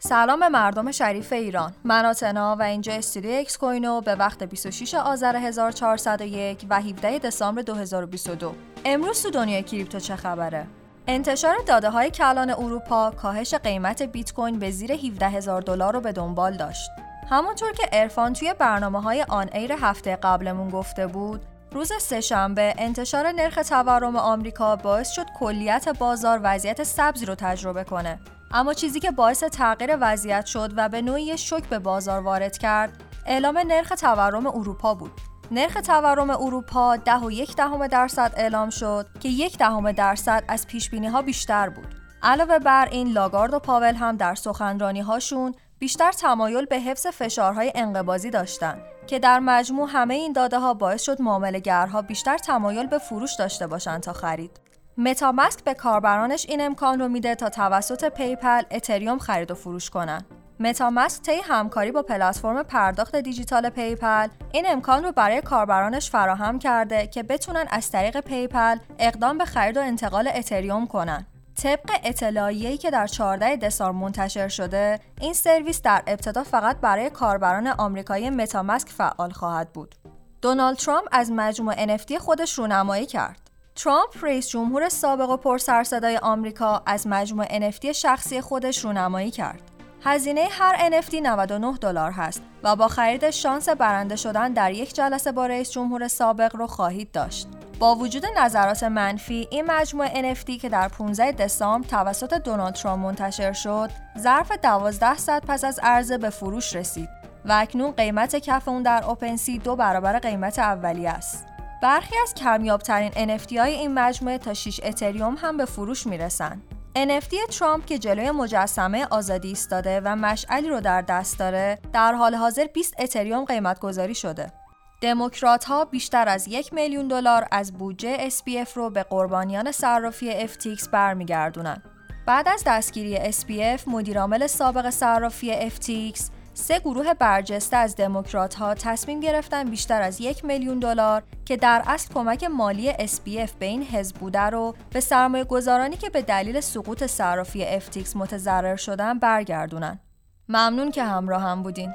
سلام مردم شریف ایران. من آتنا و اینجا استودیو اکس کوینو به وقت 26 آذر 1401 و 17 دسامبر 2022 امروز تو دنیای کریپتو چه خبره؟ انتشار داده های کلان اروپا کاهش قیمت بیت کوین به زیر 17 هزار دلار رو به دنبال داشت. همونطور که عرفان توی برنامه های on air هفته قبلمون گفته بود روز سهشنبه انتشار نرخ تورم آمریکا باعث شد کلیت بازار وضعیت سبزی رو تجربه کنه. اما چیزی که باعث تغییر وضعیت شد و به نوعی شک به بازار وارد کرد اعلام نرخ تورم اروپا بود نرخ تورم اروپا ده و یک دهم درصد اعلام شد که یک دهم درصد از پیش ها بیشتر بود علاوه بر این لاگارد و پاول هم در سخنرانی هاشون بیشتر تمایل به حفظ فشارهای انقباضی داشتند که در مجموع همه این داده ها باعث شد معاملهگرها بیشتر تمایل به فروش داشته باشند تا خرید. MetaMask به کاربرانش این امکان رو میده تا توسط PayPal اتریوم خرید و فروش کنن. MetaMask طی همکاری با پلتفرم پرداخت دیجیتال PayPal این امکان رو برای کاربرانش فراهم کرده که بتونن از طریق PayPal اقدام به خرید و انتقال اتریوم کنن. طبق اطلاعیه‌ای که در 14 دسامبر منتشر شده، این سرویس در ابتدا فقط برای کاربران آمریکایی MetaMask فعال خواهد بود. دونالد ترامپ از مجموع NFT خودش رونمایی کرد. ترامپ رئیس جمهور سابق و پرسرصدای آمریکا از مجموع NFT شخصی خودش رونمایی کرد. هزینه هر NFT 99 دلار هست و با خرید شانس برنده شدن در یک جلسه با رئیس جمهور سابق رو خواهید داشت. با وجود نظرات منفی این مجموعه NFT که در 15 دسامبر توسط دونالد ترامپ منتشر شد ظرف 12 ساعت پس از عرضه به فروش رسید و اکنون قیمت کف اون در اوپنسی دو برابر قیمت اولی است برخی از کمیابترین NFT های این مجموعه تا 6 اتریوم هم به فروش می‌رسند NFT ترامپ که جلوی مجسمه آزادی ایستاده و مشعلی رو در دست داره در حال حاضر 20 اتریوم قیمت گذاری شده دموکرات ها بیشتر از یک میلیون دلار از بودجه SPF رو به قربانیان صرافی FTX برمیگردونن. بعد از دستگیری SPF مدیرعامل سابق صرافی FTX سه گروه برجسته از دموکرات ها تصمیم گرفتن بیشتر از یک میلیون دلار که در اصل کمک مالی SPF به این حزب بوده رو به سرمایه گذارانی که به دلیل سقوط صرافی FTX متضرر شدن برگردونن. ممنون که همراه هم بودین.